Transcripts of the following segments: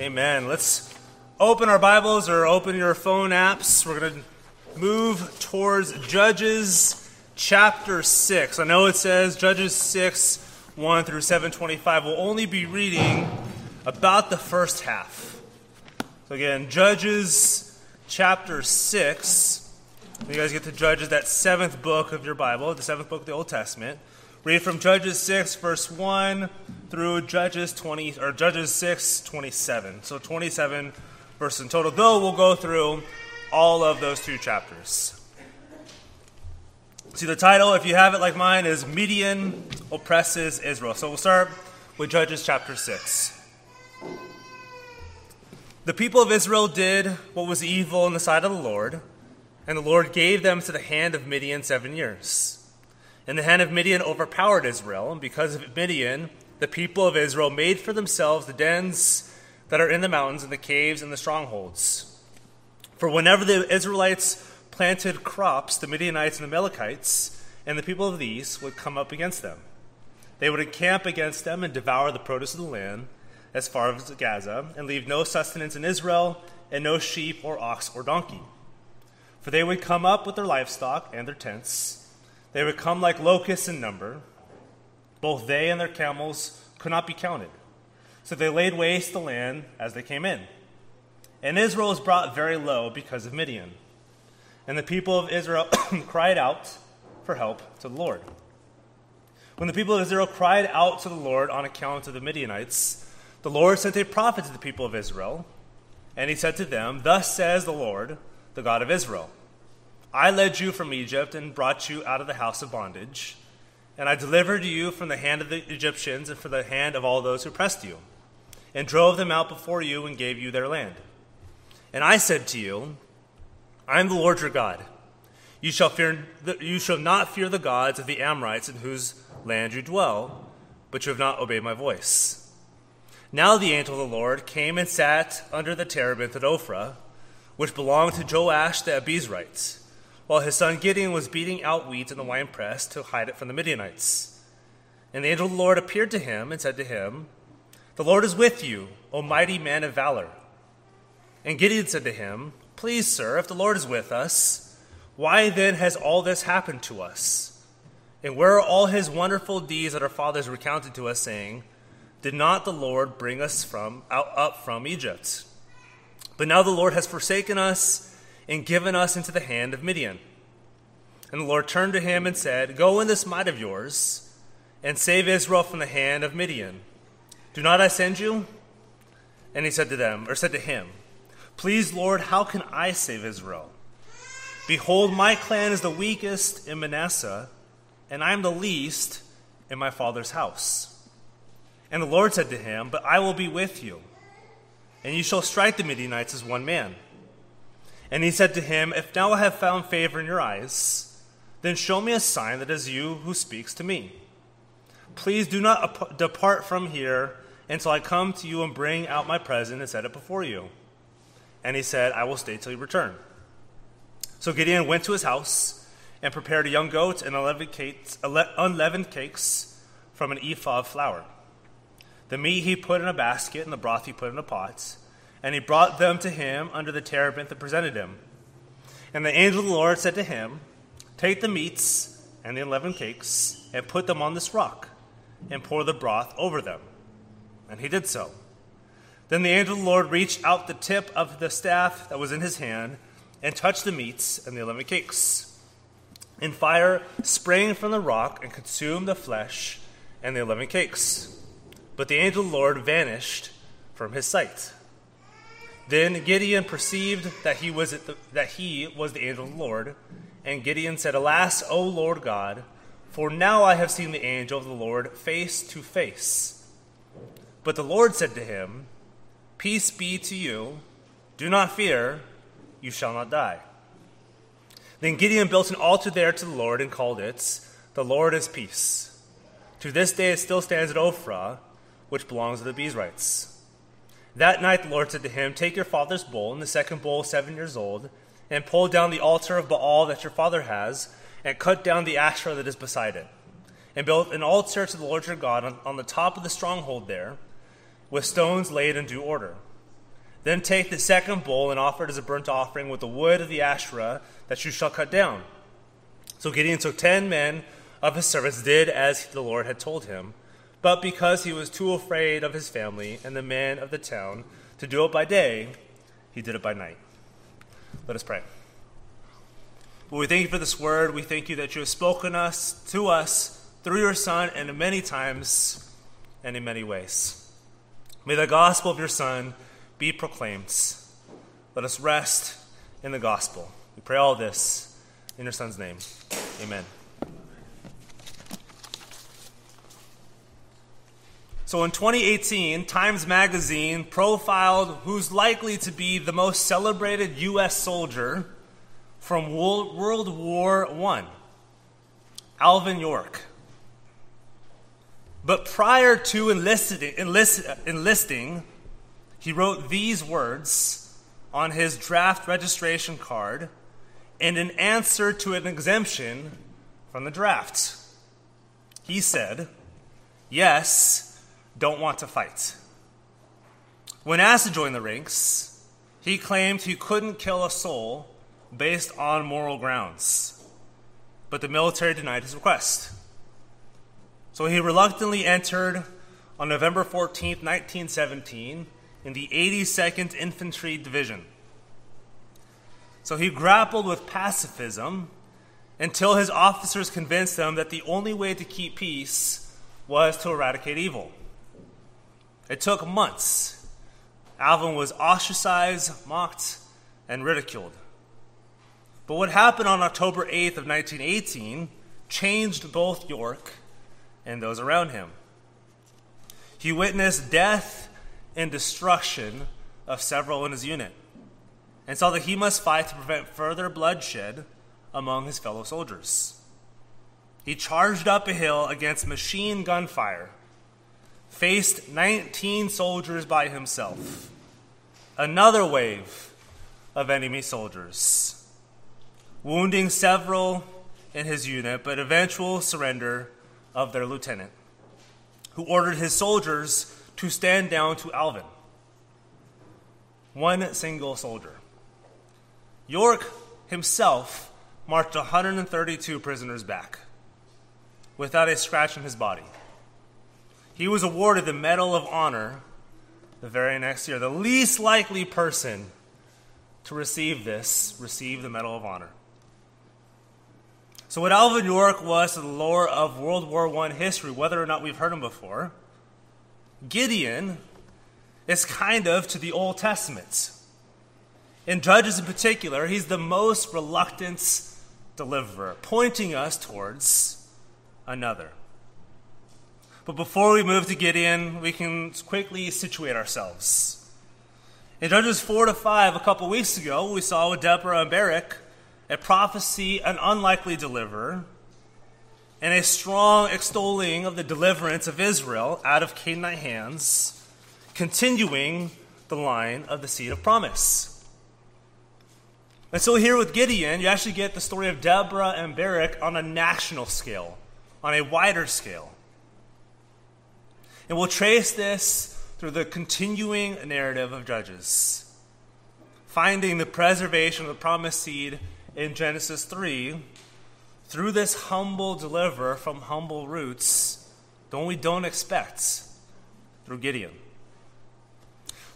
Amen. Let's open our Bibles or open your phone apps. We're going to move towards Judges chapter 6. I know it says Judges 6, 1 through 725. We'll only be reading about the first half. So, again, Judges chapter 6. You guys get to Judges, that seventh book of your Bible, the seventh book of the Old Testament. Read from Judges 6, verse 1 through Judges 20 or Judges 6, 27. So 27 verses in total. Though we'll go through all of those two chapters. See the title, if you have it like mine, is Midian oppresses Israel. So we'll start with Judges chapter 6. The people of Israel did what was evil in the sight of the Lord, and the Lord gave them to the hand of Midian seven years. And the hand of Midian overpowered Israel, and because of Midian, the people of Israel made for themselves the dens that are in the mountains and the caves and the strongholds. For whenever the Israelites planted crops, the Midianites and the Amalekites and the people of the east would come up against them. They would encamp against them and devour the produce of the land as far as Gaza, and leave no sustenance in Israel, and no sheep or ox or donkey. For they would come up with their livestock and their tents they would come like locusts in number. Both they and their camels could not be counted. So they laid waste the land as they came in. And Israel was brought very low because of Midian. And the people of Israel cried out for help to the Lord. When the people of Israel cried out to the Lord on account of the Midianites, the Lord sent a prophet to the people of Israel, and he said to them, Thus says the Lord, the God of Israel. I led you from Egypt and brought you out of the house of bondage. And I delivered you from the hand of the Egyptians and from the hand of all those who oppressed you, and drove them out before you and gave you their land. And I said to you, I am the Lord your God. You shall, fear, you shall not fear the gods of the Amorites in whose land you dwell, but you have not obeyed my voice. Now the angel of the Lord came and sat under the terebinth at Ophrah, which belonged to Joash the Abiezrite while his son Gideon was beating out weeds in the wine press to hide it from the Midianites. And the angel of the Lord appeared to him and said to him, The Lord is with you, O mighty man of valor. And Gideon said to him, Please, sir, if the Lord is with us, why then has all this happened to us? And where are all his wonderful deeds that our fathers recounted to us, saying, Did not the Lord bring us from out, up from Egypt? But now the Lord has forsaken us and given us into the hand of Midian. And the Lord turned to him and said, Go in this might of yours and save Israel from the hand of Midian. Do not I send you? And he said to them, or said to him, Please, Lord, how can I save Israel? Behold, my clan is the weakest in Manasseh, and I am the least in my father's house. And the Lord said to him, But I will be with you, and you shall strike the Midianites as one man. And he said to him, If now I have found favor in your eyes, then show me a sign that it is you who speaks to me. Please do not depart from here until I come to you and bring out my present and set it before you. And he said, I will stay till you return. So Gideon went to his house and prepared a young goat and unleavened cakes, from an ephah of flour. The meat he put in a basket, and the broth he put in a pot and he brought them to him under the terebinth that presented him. And the angel of the Lord said to him, Take the meats and the unleavened cakes, and put them on this rock, and pour the broth over them. And he did so. Then the angel of the Lord reached out the tip of the staff that was in his hand, and touched the meats and the unleavened cakes. And fire sprang from the rock and consumed the flesh and the unleavened cakes. But the angel of the Lord vanished from his sight. Then Gideon perceived that he was the, that he was the angel of the Lord, and Gideon said, "Alas, O Lord God, for now I have seen the angel of the Lord face to face." But the Lord said to him, "Peace be to you. Do not fear; you shall not die." Then Gideon built an altar there to the Lord and called it, "The Lord is peace." To this day it still stands at Ophrah, which belongs to the Abiezrites. That night the Lord said to him, Take your father's bull, and the second bull, seven years old, and pull down the altar of Baal that your father has, and cut down the Asherah that is beside it. And build an altar to the Lord your God on, on the top of the stronghold there, with stones laid in due order. Then take the second bull and offer it as a burnt offering with the wood of the Asherah that you shall cut down. So Gideon took ten men of his servants, did as the Lord had told him. But because he was too afraid of his family and the men of the town to do it by day, he did it by night. Let us pray. Well, we thank you for this word. We thank you that you have spoken us to us through your Son and many times and in many ways. May the gospel of your Son be proclaimed. Let us rest in the gospel. We pray all this in your Son's name. Amen. So in 2018, Times Magazine profiled who's likely to be the most celebrated U.S. soldier from World War I Alvin York. But prior to enlisting, enlist, enlisting, he wrote these words on his draft registration card in an answer to an exemption from the draft. He said, Yes, don't want to fight. When asked to join the ranks, he claimed he couldn't kill a soul based on moral grounds, but the military denied his request. So he reluctantly entered on November 14, 1917, in the 82nd Infantry Division. So he grappled with pacifism until his officers convinced him that the only way to keep peace was to eradicate evil. It took months. Alvin was ostracized, mocked, and ridiculed. But what happened on October 8th of 1918 changed both York and those around him. He witnessed death and destruction of several in his unit and saw that he must fight to prevent further bloodshed among his fellow soldiers. He charged up a hill against machine gun fire faced 19 soldiers by himself. Another wave of enemy soldiers, wounding several in his unit, but eventual surrender of their lieutenant, who ordered his soldiers to stand down to Alvin. One single soldier. York himself marched 132 prisoners back without a scratch in his body. He was awarded the Medal of Honor the very next year. The least likely person to receive this received the Medal of Honor. So, what Alvin York was to the lore of World War I history, whether or not we've heard him before, Gideon is kind of to the Old Testament. In Judges in particular, he's the most reluctant deliverer, pointing us towards another. But before we move to Gideon, we can quickly situate ourselves. In Judges 4 to 5, a couple weeks ago, we saw with Deborah and Barak a prophecy, an unlikely deliverer, and a strong extolling of the deliverance of Israel out of Canaanite hands, continuing the line of the seed of promise. And so, here with Gideon, you actually get the story of Deborah and Barak on a national scale, on a wider scale. And we'll trace this through the continuing narrative of Judges, finding the preservation of the promised seed in Genesis 3 through this humble deliverer from humble roots, don't we don't expect through Gideon.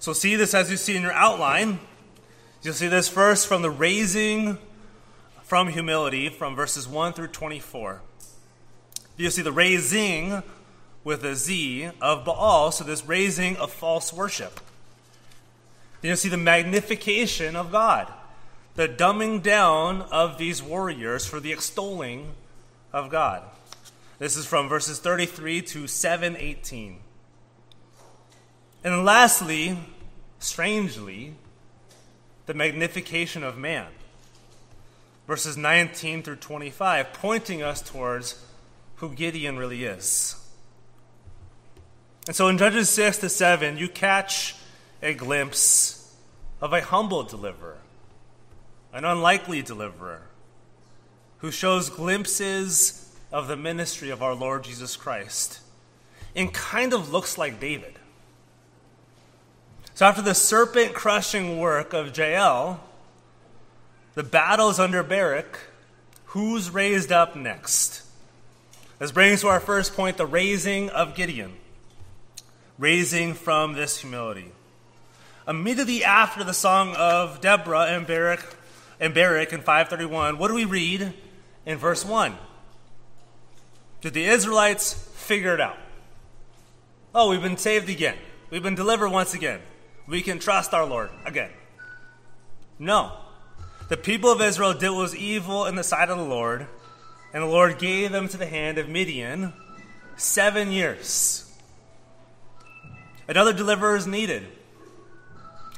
So see this as you see in your outline. You'll see this first from the raising from humility from verses 1 through 24. You'll see the razing with a Z of Baal, so this razing of false worship. You see the magnification of God, the dumbing down of these warriors for the extolling of God. This is from verses 33 to 718. And lastly, strangely, the magnification of man. Verses 19 through 25, pointing us towards who Gideon really is. And so in Judges 6 to 7, you catch a glimpse of a humble deliverer, an unlikely deliverer, who shows glimpses of the ministry of our Lord Jesus Christ and kind of looks like David. So, after the serpent crushing work of Jael, the battles under Barak, who's raised up next? This brings to our first point the raising of Gideon. Raising from this humility. Immediately after the song of Deborah and Barak, and Barak in 531, what do we read in verse 1? Did the Israelites figure it out? Oh, we've been saved again. We've been delivered once again we can trust our Lord again. No. The people of Israel did what was evil in the sight of the Lord, and the Lord gave them to the hand of Midian seven years. Another deliverer is needed.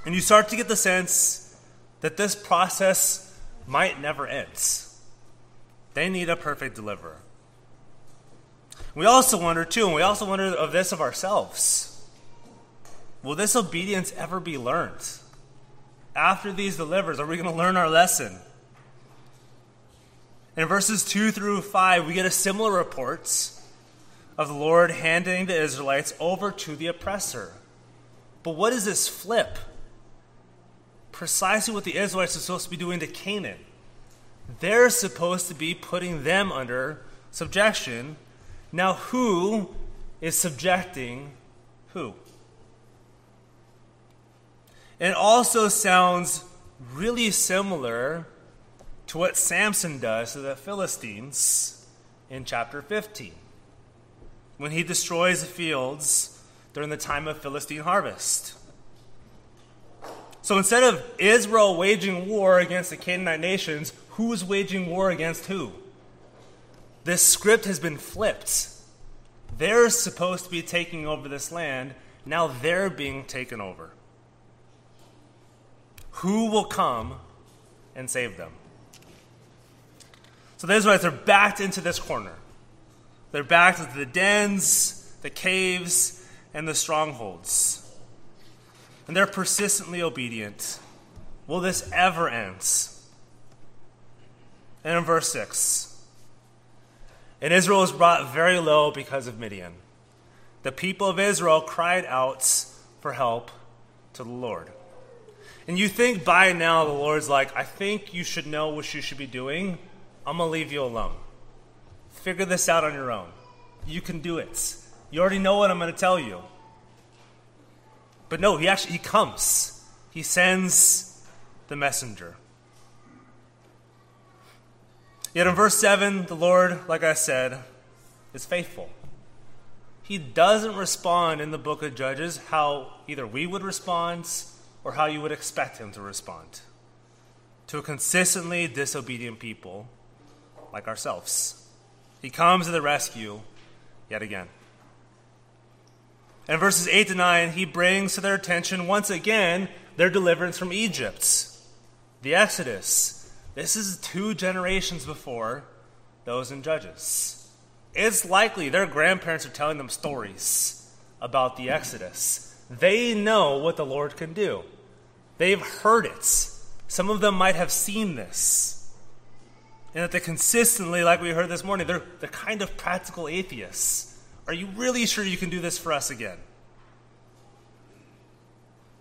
And you start to get the sense that this process might never end. They need a perfect deliverer. We also wonder, too, and we also wonder of this of ourselves Will this obedience ever be learned? After these delivers, are we going to learn our lesson? In verses 2 through 5, we get a similar report of the Lord handing the Israelites over to the oppressor. But what is this flip? Precisely what the Israelites are supposed to be doing to Canaan. They're supposed to be putting them under subjection. Now, who is subjecting who? It also sounds really similar to what Samson does to the Philistines in chapter 15 when he destroys the fields during the time of Philistine harvest. So instead of Israel waging war against the Canaanite nations, who is waging war against who? This script has been flipped. They're supposed to be taking over this land, now they're being taken over. Who will come and save them? So the Israelites are backed into this corner. They're back to the dens, the caves, and the strongholds. And they're persistently obedient. Will this ever end? And in verse 6, and Israel was brought very low because of Midian. The people of Israel cried out for help to the Lord. And you think by now the Lord's like, I think you should know what you should be doing. I'm going to leave you alone. Figure this out on your own. You can do it. You already know what I'm going to tell you. But no, he actually he comes. He sends the messenger. Yet in verse 7, the Lord, like I said, is faithful. He doesn't respond in the book of Judges how either we would respond or how you would expect him to respond to a consistently disobedient people like ourselves. He comes to the rescue yet again. And verses 8 to 9, he brings to their attention once again their deliverance from Egypt, the Exodus. This is two generations before those in Judges. It's likely their grandparents are telling them stories about the Exodus. They know what the Lord can do. They've heard it. Some of them might have seen this. And that they consistently, like we heard this morning, they're, they're kind of practical atheists. Are you really sure you can do this for us again?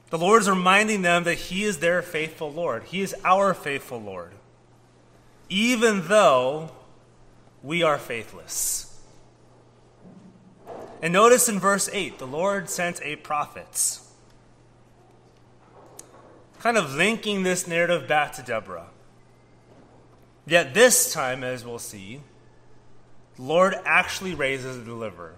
The Lord is reminding them that He is their faithful Lord. He is our faithful Lord. Even though we are faithless. And notice in verse 8, the Lord sent a prophet. Kind of linking this narrative back to Deborah. Yet this time, as we'll see, the Lord actually raises a deliverer.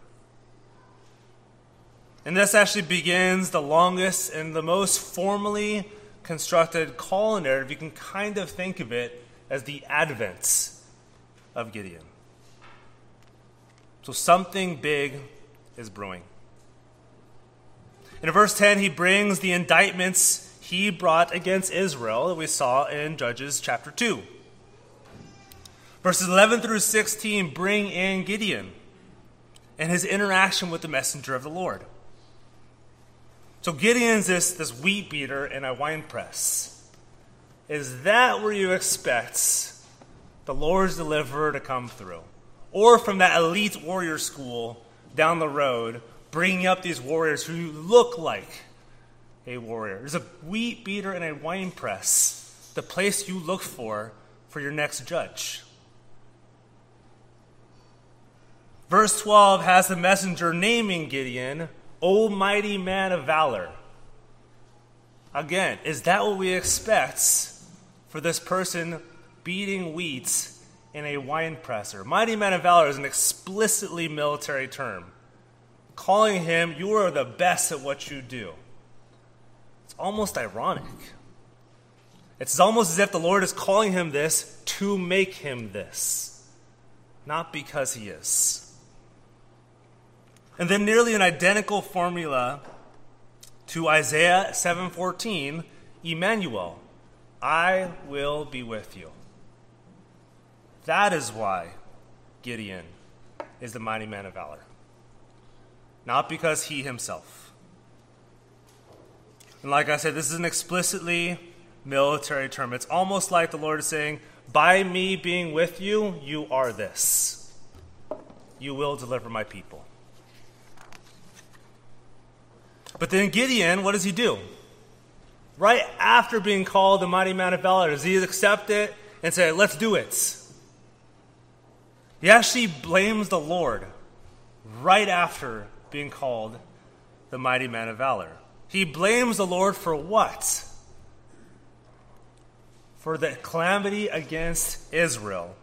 And this actually begins the longest and the most formally constructed call narrative. You can kind of think of it as the advent of Gideon. So something big is brewing. In verse 10, he brings the indictments he brought against Israel that we saw in Judges chapter 2. Verses 11 through 16 bring in Gideon and his interaction with the messenger of the Lord. So Gideon's this, this wheat beater in a wine press. Is that where you expect the Lord's deliverer to come through? Or from that elite warrior school down the road, bringing up these warriors who look like a warrior. There's a wheat beater and a wine press, the place you look for for your next judge. Verse 12 has the messenger naming Gideon, O mighty man of valor. Again, is that what we expect for this person beating wheat in a wine presser? Mighty man of valor is an explicitly military term, calling him, You are the best at what you do. It's almost ironic. It's almost as if the Lord is calling him this to make him this, not because he is. And then nearly an identical formula to Isaiah 7:14, Emmanuel, I will be with you. That is why Gideon is the mighty man of valor. Not because he himself. And like I said, this is an explicitly military term. It's almost like the Lord is saying, By me being with you, you are this. You will deliver my people. But then Gideon, what does he do? Right after being called the mighty man of valor, does he accept it and say, let's do it? He actually blames the Lord right after being called the mighty man of valor. He blames the Lord for what? For the calamity against Israel.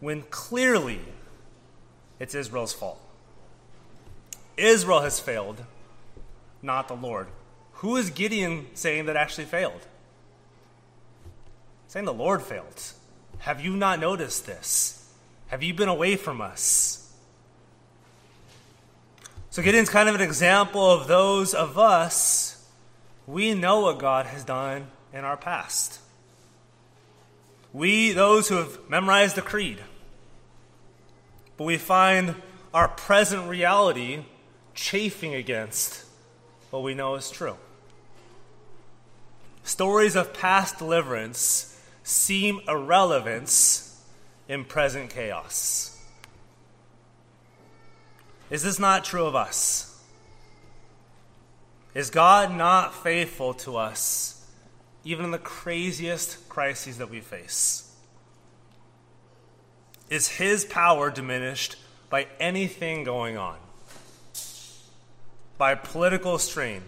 When clearly it's Israel's fault. Israel has failed, not the Lord. Who is Gideon saying that actually failed? Saying the Lord failed. Have you not noticed this? Have you been away from us? So Gideon's kind of an example of those of us, we know what God has done in our past. We, those who have memorized the creed, but we find our present reality chafing against what we know is true. Stories of past deliverance seem irrelevant in present chaos. Is this not true of us? Is God not faithful to us, even in the craziest crises that we face? Is His power diminished by anything going on? By political strain,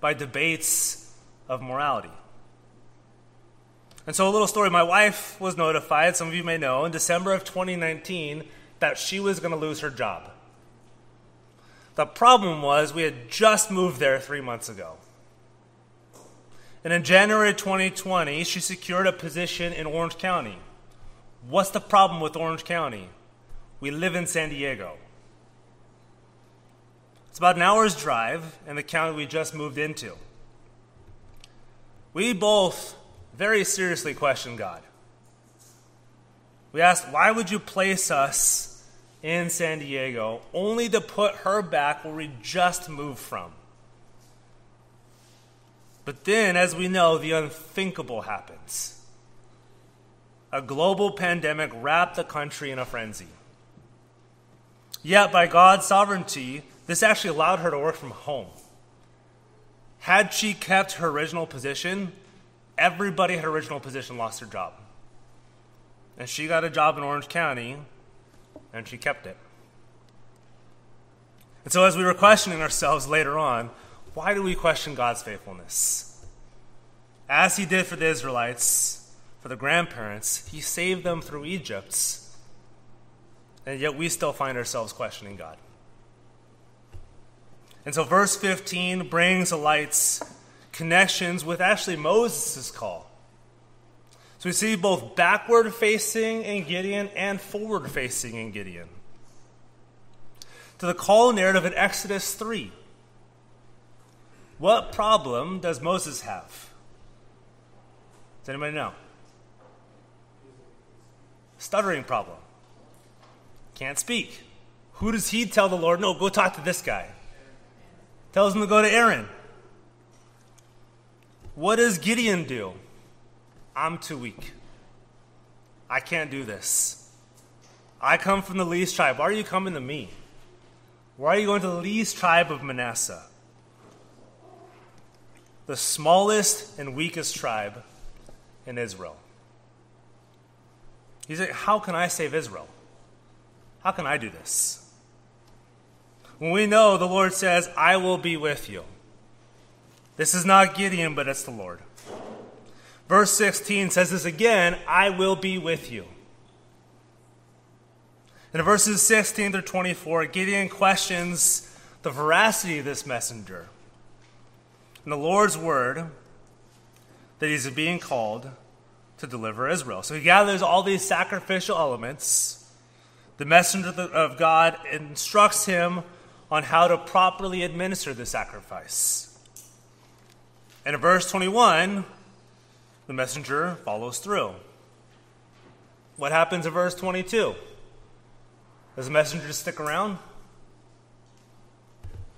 by debates of morality. And so, a little story my wife was notified, some of you may know, in December of 2019 that she was going to lose her job. The problem was we had just moved there three months ago. And in January 2020, she secured a position in Orange County. What's the problem with Orange County? We live in San Diego. It's about an hour's drive in the county we just moved into. We both very seriously questioned God. We asked, why would you place us in San Diego only to put her back where we just moved from? But then, as we know, the unthinkable happens. A global pandemic wrapped the country in a frenzy. Yet, by God's sovereignty, this actually allowed her to work from home. Had she kept her original position, everybody at her original position lost their job. And she got a job in Orange County, and she kept it. And so, as we were questioning ourselves later on, why do we question God's faithfulness? As He did for the Israelites, for the grandparents, He saved them through Egypt, and yet we still find ourselves questioning God. And so verse 15 brings to light connections with actually Moses' call. So we see both backward facing in Gideon and forward facing in Gideon. To the call narrative in Exodus 3. What problem does Moses have? Does anybody know? Stuttering problem. Can't speak. Who does he tell the Lord, no, go talk to this guy? Tells him to go to Aaron. What does Gideon do? I'm too weak. I can't do this. I come from the least tribe. Why are you coming to me? Why are you going to the least tribe of Manasseh? the smallest and weakest tribe in Israel. He's like, How can I save Israel? How can I do this? When we know the Lord says, I will be with you. This is not Gideon, but it's the Lord. Verse 16 says this again I will be with you. In verses 16 through 24, Gideon questions the veracity of this messenger and the Lord's word that he's being called to deliver Israel. So he gathers all these sacrificial elements. The messenger of God instructs him on how to properly administer the sacrifice. And in verse 21, the messenger follows through. What happens in verse 22? Does the messenger stick around?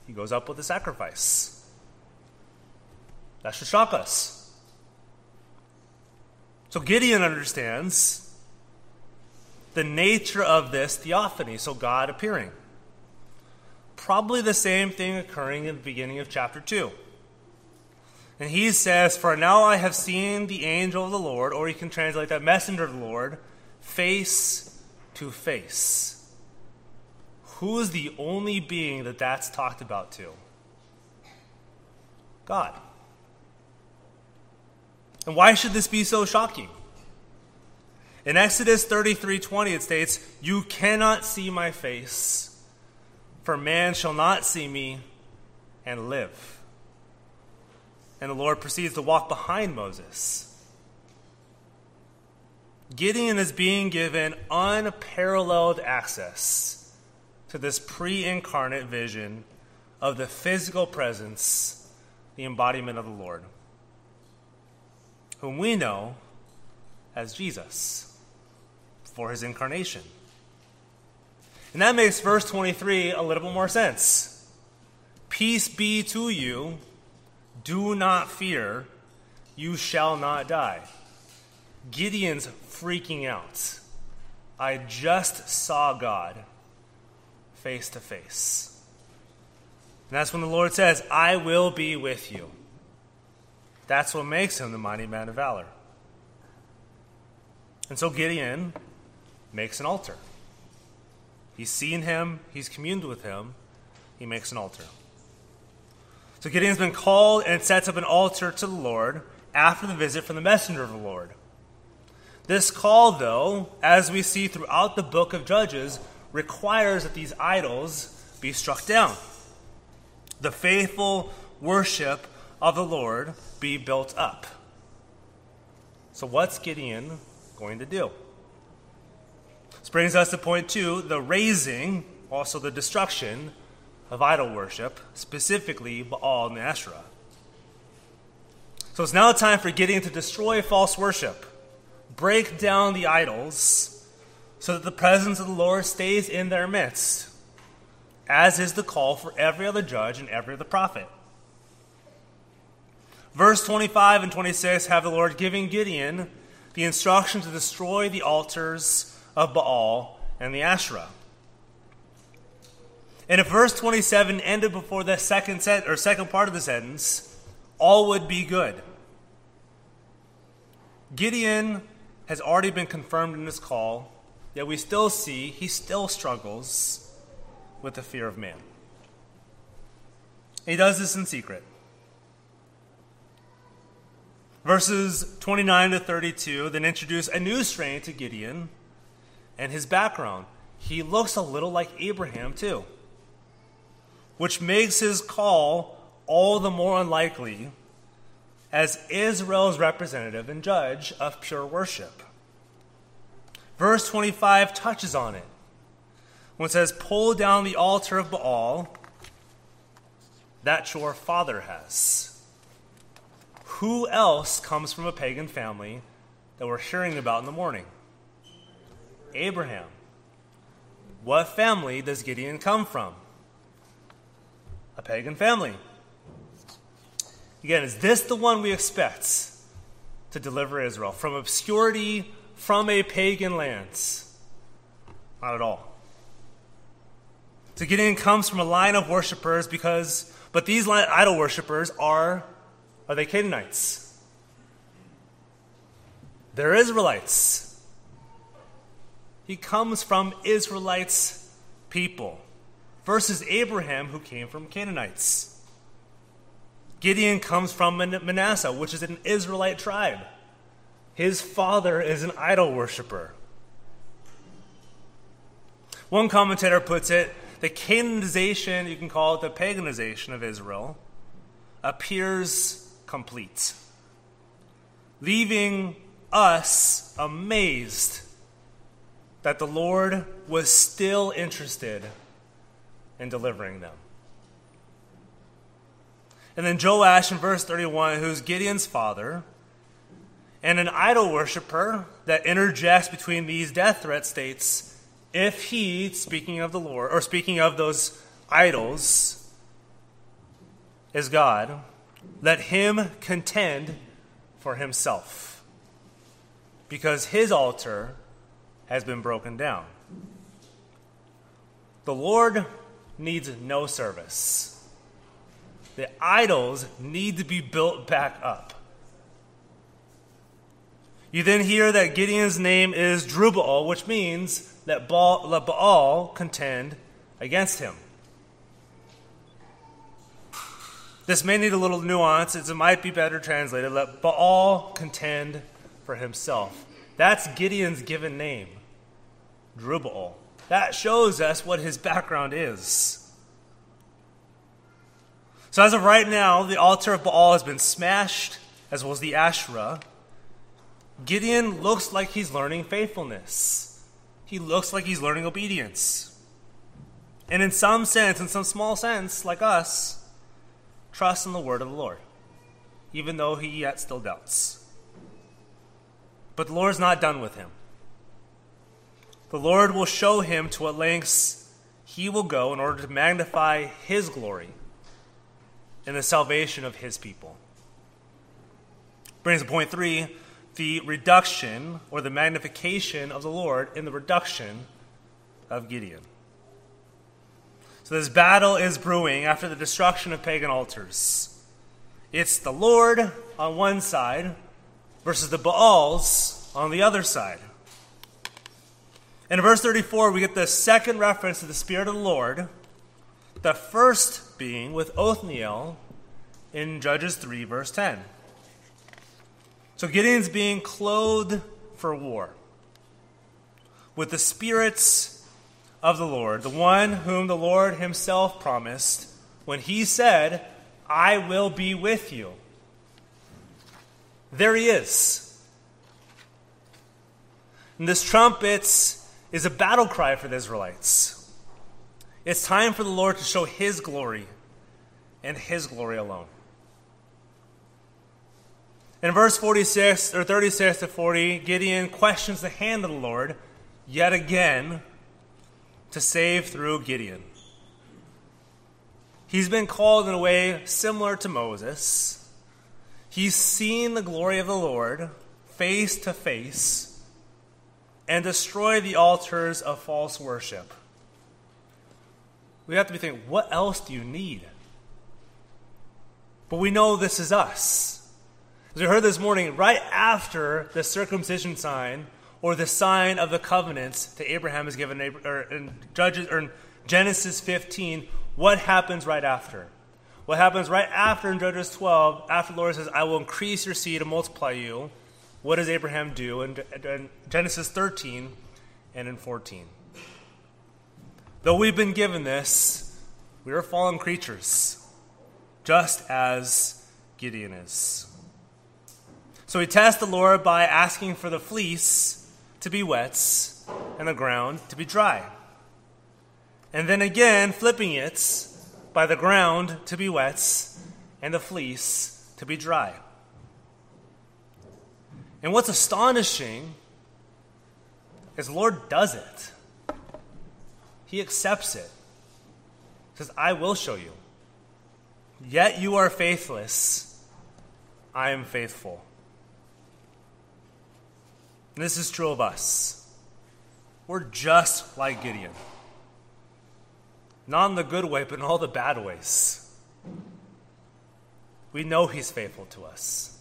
He goes up with the sacrifice. That should shock us. So Gideon understands the nature of this theophany, so God appearing. Probably the same thing occurring in the beginning of chapter 2. And he says, For now I have seen the angel of the Lord, or you can translate that messenger of the Lord, face to face. Who is the only being that that's talked about to? God. And why should this be so shocking? In Exodus 33:20 it states, "You cannot see my face, for man shall not see me and live." And the Lord proceeds to walk behind Moses. Gideon is being given unparalleled access to this pre incarnate vision of the physical presence, the embodiment of the Lord whom we know as Jesus for his incarnation. And that makes verse 23 a little bit more sense. Peace be to you. Do not fear. You shall not die. Gideon's freaking out. I just saw God face to face. And that's when the Lord says, I will be with you. That's what makes him the mighty man of valor. And so Gideon makes an altar. He's seen him, he's communed with him, he makes an altar. So Gideon's been called and sets up an altar to the Lord after the visit from the messenger of the Lord. This call, though, as we see throughout the book of Judges, requires that these idols be struck down. The faithful worship of the Lord be built up. So, what's Gideon going to do? Brings us to point two the razing, also the destruction of idol worship, specifically Baal and Asherah. So it's now time for Gideon to destroy false worship, break down the idols, so that the presence of the Lord stays in their midst, as is the call for every other judge and every other prophet. Verse 25 and 26 have the Lord giving Gideon the instruction to destroy the altars of Baal and the Asherah. And if verse 27 ended before the second set or second part of the sentence, all would be good. Gideon has already been confirmed in his call, yet we still see he still struggles with the fear of man. He does this in secret. Verses 29 to 32 then introduce a new strain to Gideon and his background. He looks a little like Abraham, too, which makes his call all the more unlikely as Israel's representative and judge of pure worship. Verse 25 touches on it when it says, Pull down the altar of Baal that your father has. Who else comes from a pagan family that we're hearing about in the morning? Abraham. What family does Gideon come from? A pagan family. Again, is this the one we expect to deliver Israel from obscurity from a pagan land? Not at all. So Gideon comes from a line of worshippers because, but these idol worshippers are Are they Canaanites? They're Israelites. He comes from Israelites' people versus Abraham, who came from Canaanites. Gideon comes from Manasseh, which is an Israelite tribe. His father is an idol worshiper. One commentator puts it the Canaanization, you can call it the paganization of Israel, appears complete, leaving us amazed that the Lord was still interested in delivering them. And then Joash in verse 31, who's Gideon's father, and an idol worshiper that interjects between these death threat states, if he, speaking of the Lord, or speaking of those idols, is God, let him contend for himself, because his altar has been broken down. The Lord needs no service. The idols need to be built back up. You then hear that Gideon's name is Jerubbaal, which means that Baal, let Baal contend against him. This may need a little nuance. It might be better translated. Let Baal contend for himself. That's Gideon's given name, Jerubbaal. That shows us what his background is. So, as of right now, the altar of Baal has been smashed, as well as the Asherah. Gideon looks like he's learning faithfulness. He looks like he's learning obedience. And in some sense, in some small sense, like us, trust in the word of the Lord, even though he yet still doubts. But the Lord is not done with him. The Lord will show him to what lengths he will go in order to magnify his glory and the salvation of his people. Brings to point three the reduction or the magnification of the Lord in the reduction of Gideon. So, this battle is brewing after the destruction of pagan altars. It's the Lord on one side versus the Baals on the other side. In verse 34, we get the second reference to the Spirit of the Lord, the first being with Othniel in Judges 3, verse 10. So Gideon's being clothed for war with the spirits of the Lord, the one whom the Lord himself promised when he said, I will be with you. There he is. And this trumpet is a battle cry for the Israelites. It's time for the Lord to show his glory and his glory alone. In verse 46 or 36 to 40, Gideon questions the hand of the Lord yet again to save through Gideon. He's been called in a way similar to Moses. He's seen the glory of the Lord face to face and destroy the altars of false worship. We have to be thinking, what else do you need? But we know this is us. As we heard this morning, right after the circumcision sign or the sign of the covenants to Abraham is given or in Judges or in Genesis 15, what happens right after? What happens right after in Judges 12, after the Lord says, I will increase your seed and multiply you, what does Abraham do in, in Genesis 13 and in 14? Though we've been given this, we are fallen creatures, just as Gideon is. So he tests the Lord by asking for the fleece to be wet and the ground to be dry. And then again, flipping it by the ground to be wet and the fleece to be dry. And what's astonishing is the Lord does it. He accepts it. He says, I will show you. Yet you are faithless. I am faithful. And this is true of us. We're just like Gideon. Not in the good way, but in all the bad ways. we know He's faithful to us.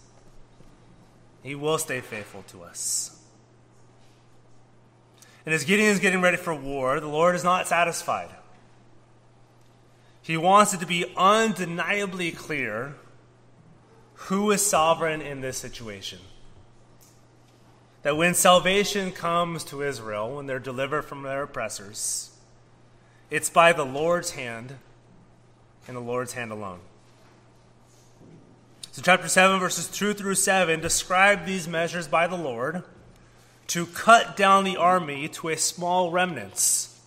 He will stay faithful to us. And as Gideon is getting ready for war, the Lord is not satisfied. He wants it to be undeniably clear who is sovereign in this situation. That when salvation comes to Israel, when they're delivered from their oppressors, it's by the Lord's hand and the Lord's hand alone. So, chapter 7, verses 2 through 7 describe these measures by the Lord to cut down the army to a small remnants.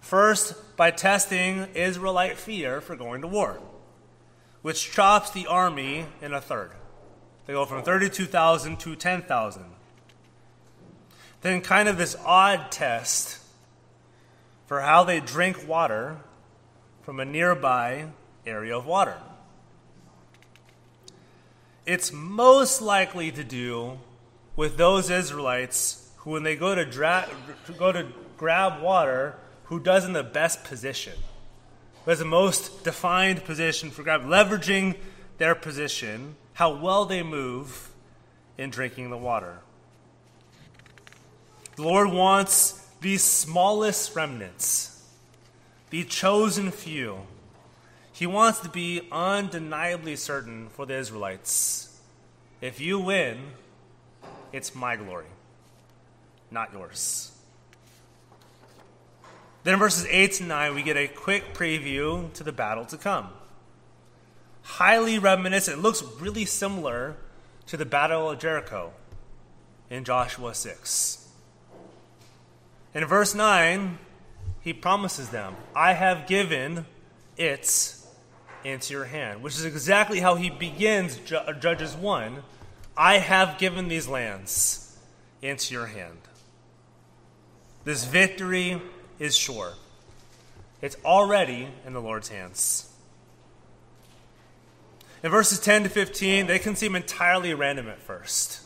First, by testing Israelite fear for going to war, which chops the army in a third. They go from 32,000 to 10,000. Then, kind of this odd test for how they drink water from a nearby area of water. It's most likely to do with those Israelites who, when they go to, dra- go to grab water, who does in the best position, who has the most defined position for grab, leveraging their position, how well they move in drinking the water. The Lord wants these smallest remnants, the chosen few. He wants to be undeniably certain for the Israelites if you win, it's my glory, not yours. Then in verses 8 to 9, we get a quick preview to the battle to come. Highly reminiscent, looks really similar to the Battle of Jericho in Joshua 6. In verse 9, he promises them, I have given it into your hand, which is exactly how he begins Judges 1 I have given these lands into your hand. This victory is sure, it's already in the Lord's hands. In verses 10 to 15, they can seem entirely random at first,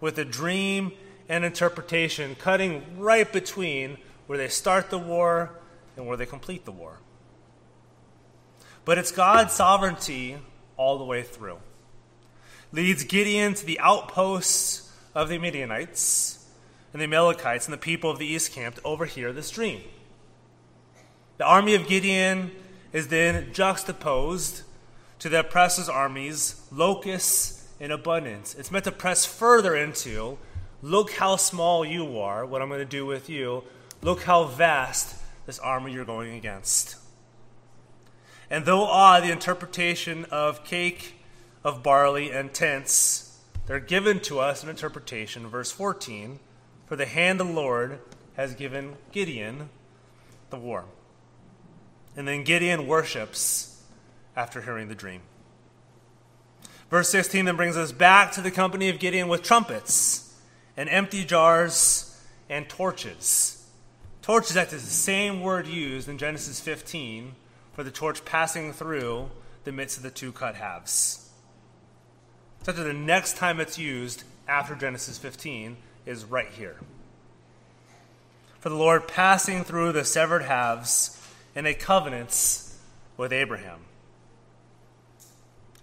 with a dream and interpretation cutting right between where they start the war and where they complete the war. But it's God's sovereignty all the way through. Leads Gideon to the outposts of the Midianites and the Amalekites and the people of the east camp to overhear this dream. The army of Gideon is then juxtaposed to the oppressor's armies, locusts in abundance. It's meant to press further into Look how small you are, what I'm going to do with you. Look how vast this army you're going against. And though odd, the interpretation of cake, of barley, and tents, they're given to us an interpretation, verse 14 For the hand of the Lord has given Gideon the war. And then Gideon worships after hearing the dream. Verse 16 then brings us back to the company of Gideon with trumpets and empty jars and torches. Torches, that is the same word used in Genesis 15 for the torch passing through the midst of the two cut halves. So that the next time it's used after Genesis 15 is right here. For the Lord passing through the severed halves in a covenant with Abraham.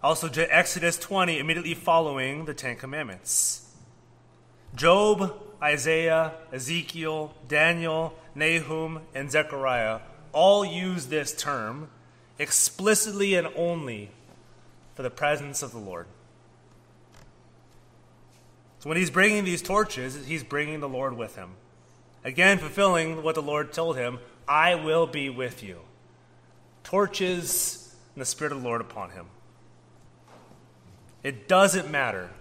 Also, Exodus 20, immediately following the Ten Commandments. Job, Isaiah, Ezekiel, Daniel, Nahum, and Zechariah all use this term explicitly and only for the presence of the Lord. So when he's bringing these torches, he's bringing the Lord with him. Again, fulfilling what the Lord told him I will be with you. Torches and the Spirit of the Lord upon him. It doesn't matter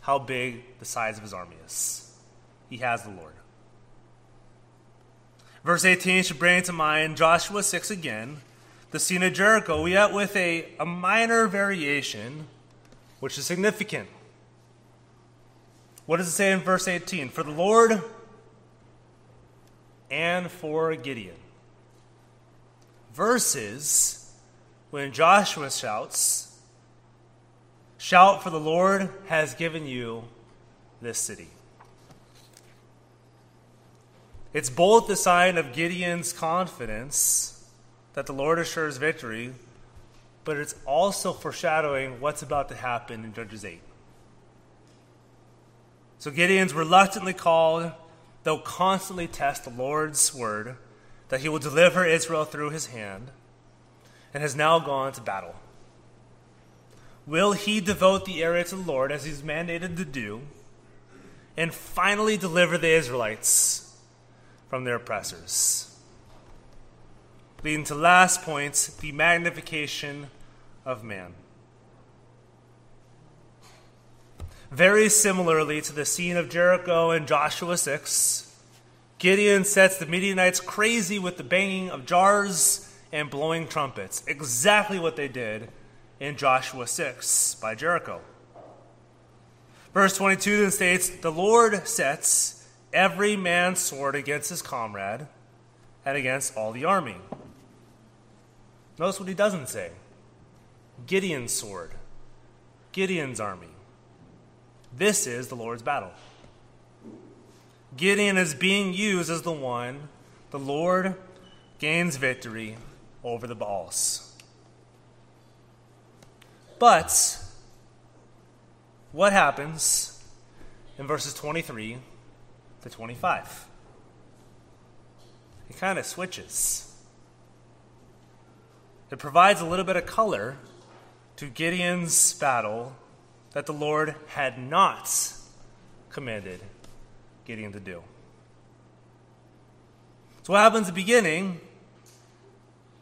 how big the size of his army is. He has the Lord. Verse 18 should bring to mind Joshua 6 again, the scene of Jericho, we yet with a, a minor variation, which is significant. What does it say in verse 18? For the Lord and for Gideon. Verses when Joshua shouts, Shout, for the Lord has given you this city. It's both the sign of Gideon's confidence that the Lord assures victory, but it's also foreshadowing what's about to happen in Judges 8. So Gideon's reluctantly called, they'll constantly test the Lord's word that he will deliver Israel through his hand, and has now gone to battle. Will he devote the area to the Lord as he's mandated to do, and finally deliver the Israelites from their oppressors? Leading to last points the magnification of man. Very similarly to the scene of Jericho in Joshua 6, Gideon sets the Midianites crazy with the banging of jars and blowing trumpets. Exactly what they did in Joshua 6 by Jericho. Verse 22 then states The Lord sets every man's sword against his comrade and against all the army. Notice what he doesn't say Gideon's sword, Gideon's army. This is the Lord's battle. Gideon is being used as the one the Lord gains victory over the Baals. But what happens in verses 23 to 25? It kind of switches. It provides a little bit of color to Gideon's battle that the Lord had not commanded Gideon to do. So, what happens at the beginning?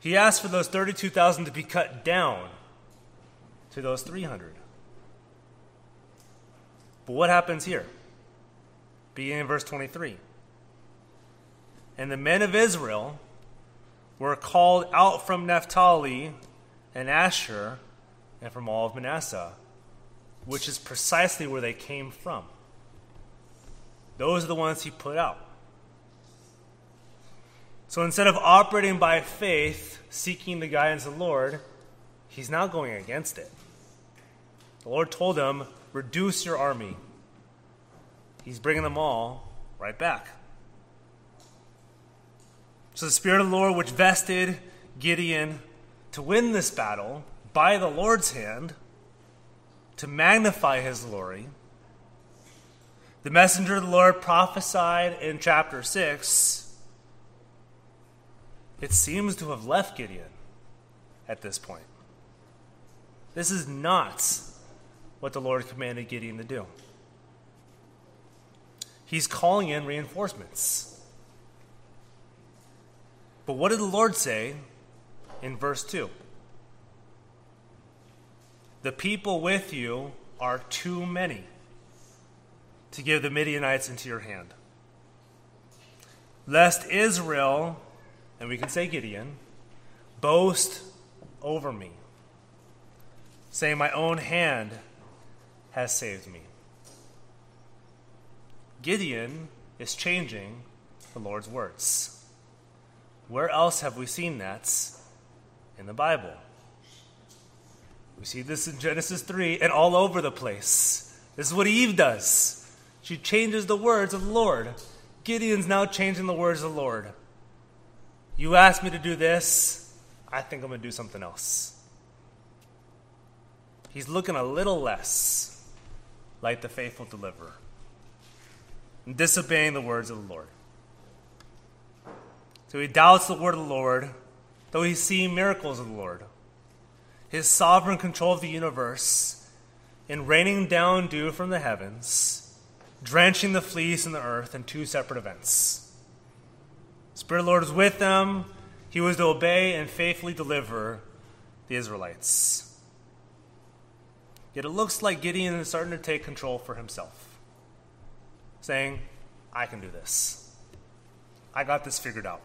He asked for those 32,000 to be cut down to those 300. But what happens here? Beginning in verse 23. And the men of Israel were called out from Naphtali and Asher and from all of Manasseh, which is precisely where they came from. Those are the ones he put out. So instead of operating by faith, seeking the guidance of the Lord, he's now going against it. The Lord told him, reduce your army. He's bringing them all right back. So the Spirit of the Lord, which vested Gideon to win this battle by the Lord's hand, to magnify his glory, the messenger of the Lord prophesied in chapter 6. It seems to have left Gideon at this point. This is not what the Lord commanded Gideon to do. He's calling in reinforcements. But what did the Lord say in verse 2? The people with you are too many to give the Midianites into your hand. Lest Israel, and we can say Gideon, boast over me, saying, My own hand has saved me. Gideon is changing the Lord's words. Where else have we seen that in the Bible? We see this in Genesis 3 and all over the place. This is what Eve does. She changes the words of the Lord. Gideon's now changing the words of the Lord. You asked me to do this, I think I'm going to do something else. He's looking a little less like the faithful deliverer, and disobeying the words of the Lord. So he doubts the word of the Lord, though he's seeing miracles of the Lord. His sovereign control of the universe in raining down dew from the heavens drenching the fleece in the earth in two separate events. The Spirit of the Lord was with them. He was to obey and faithfully deliver the Israelites. Yet it looks like Gideon is starting to take control for himself, saying, I can do this. I got this figured out.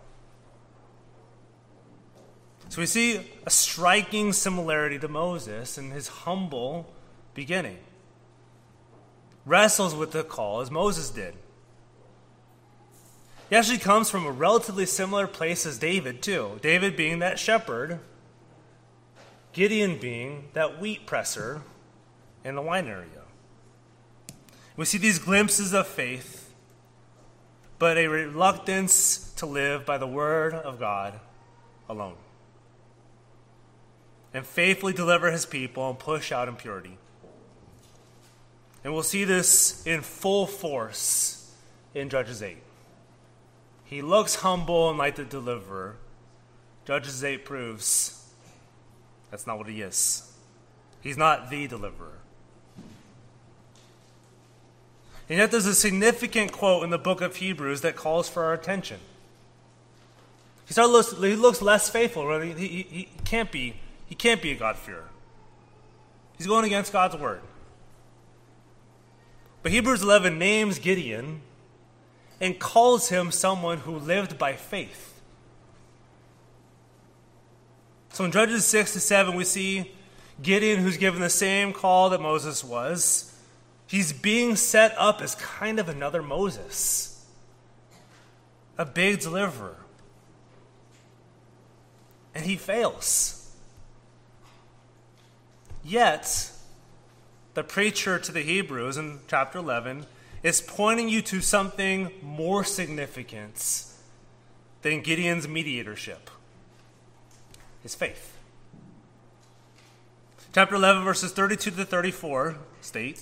So we see a striking similarity to Moses in his humble beginning wrestles with the call as Moses did. He actually comes from a relatively similar place as David, too. David being that shepherd, Gideon being that wheat presser in the wine area. We see these glimpses of faith, but a reluctance to live by the word of God alone. and faithfully deliver his people and push out impurity. And we'll see this in full force in Judges 8. He looks humble and like the deliverer. Judges 8 proves that's not what he is. He's not the deliverer. And yet, there's a significant quote in the book of Hebrews that calls for our attention. He, looks, he looks less faithful. Really. He, he, he, can't be, he can't be a God-fearer. He's going against God's word. But Hebrews 11 names Gideon and calls him someone who lived by faith. So in Judges 6 to 7, we see Gideon, who's given the same call that Moses was. He's being set up as kind of another Moses, a big deliverer. And he fails. Yet, the preacher to the Hebrews in chapter 11 is pointing you to something more significant than Gideon's mediatorship his faith. Chapter 11, verses 32 to 34 state,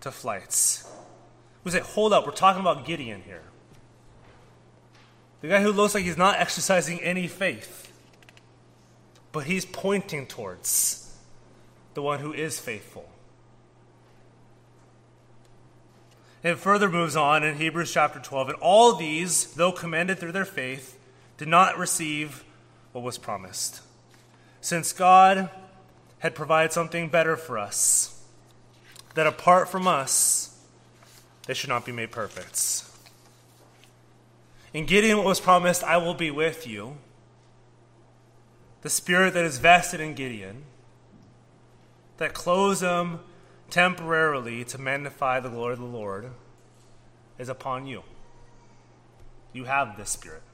to flights. We say, hold up, we're talking about Gideon here. The guy who looks like he's not exercising any faith, but he's pointing towards the one who is faithful. It further moves on in Hebrews chapter 12. And all these, though commended through their faith, did not receive what was promised. Since God had provided something better for us, that apart from us, they should not be made perfect. In Gideon, what was promised, I will be with you. The spirit that is vested in Gideon that clothes them temporarily to magnify the glory of the Lord is upon you. You have this spirit,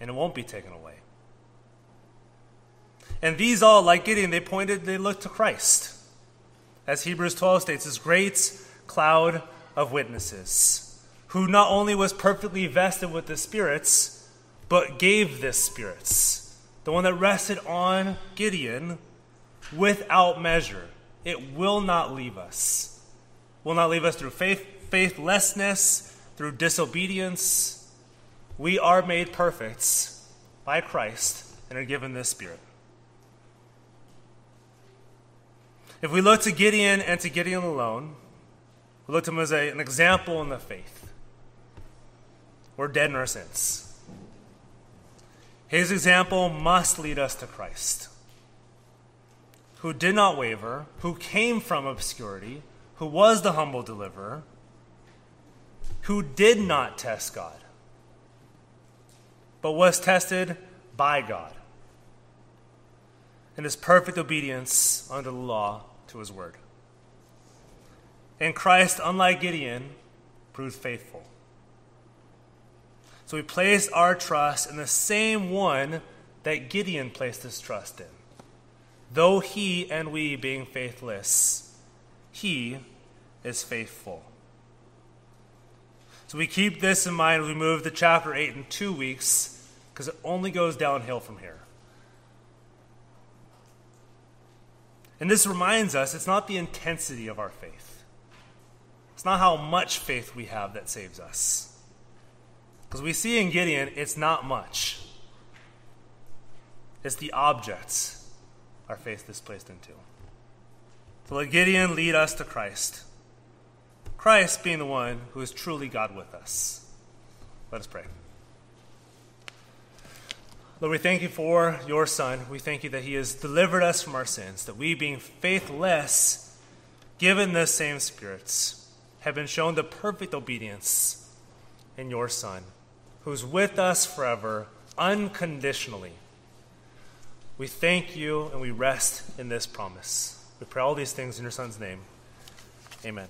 and it won't be taken away. And these all, like Gideon, they pointed, they looked to Christ. As Hebrews 12 states, this great cloud of witnesses, who not only was perfectly vested with the spirits, but gave this spirits. The one that rested on Gideon without measure. It will not leave us. Will not leave us through faith, faithlessness, through disobedience. We are made perfect by Christ and are given this Spirit. If we look to Gideon and to Gideon alone, we look to him as a, an example in the faith. We're dead in our sins. His example must lead us to Christ who did not waver, who came from obscurity, who was the humble deliverer, who did not test God, but was tested by God in his perfect obedience under the law to his word. And Christ, unlike Gideon, proved faithful. So we place our trust in the same one that Gideon placed his trust in. Though he and we being faithless, he is faithful. So we keep this in mind as we move to chapter 8 in two weeks, because it only goes downhill from here. And this reminds us it's not the intensity of our faith, it's not how much faith we have that saves us. Because we see in Gideon, it's not much, it's the objects our faith is placed into. To let Gideon lead us to Christ. Christ being the one who is truly God with us. Let us pray. Lord, we thank you for your Son. We thank you that he has delivered us from our sins, that we, being faithless, given the same spirits, have been shown the perfect obedience in your Son, who's with us forever, unconditionally We thank you and we rest in this promise. We pray all these things in your Son's name. Amen.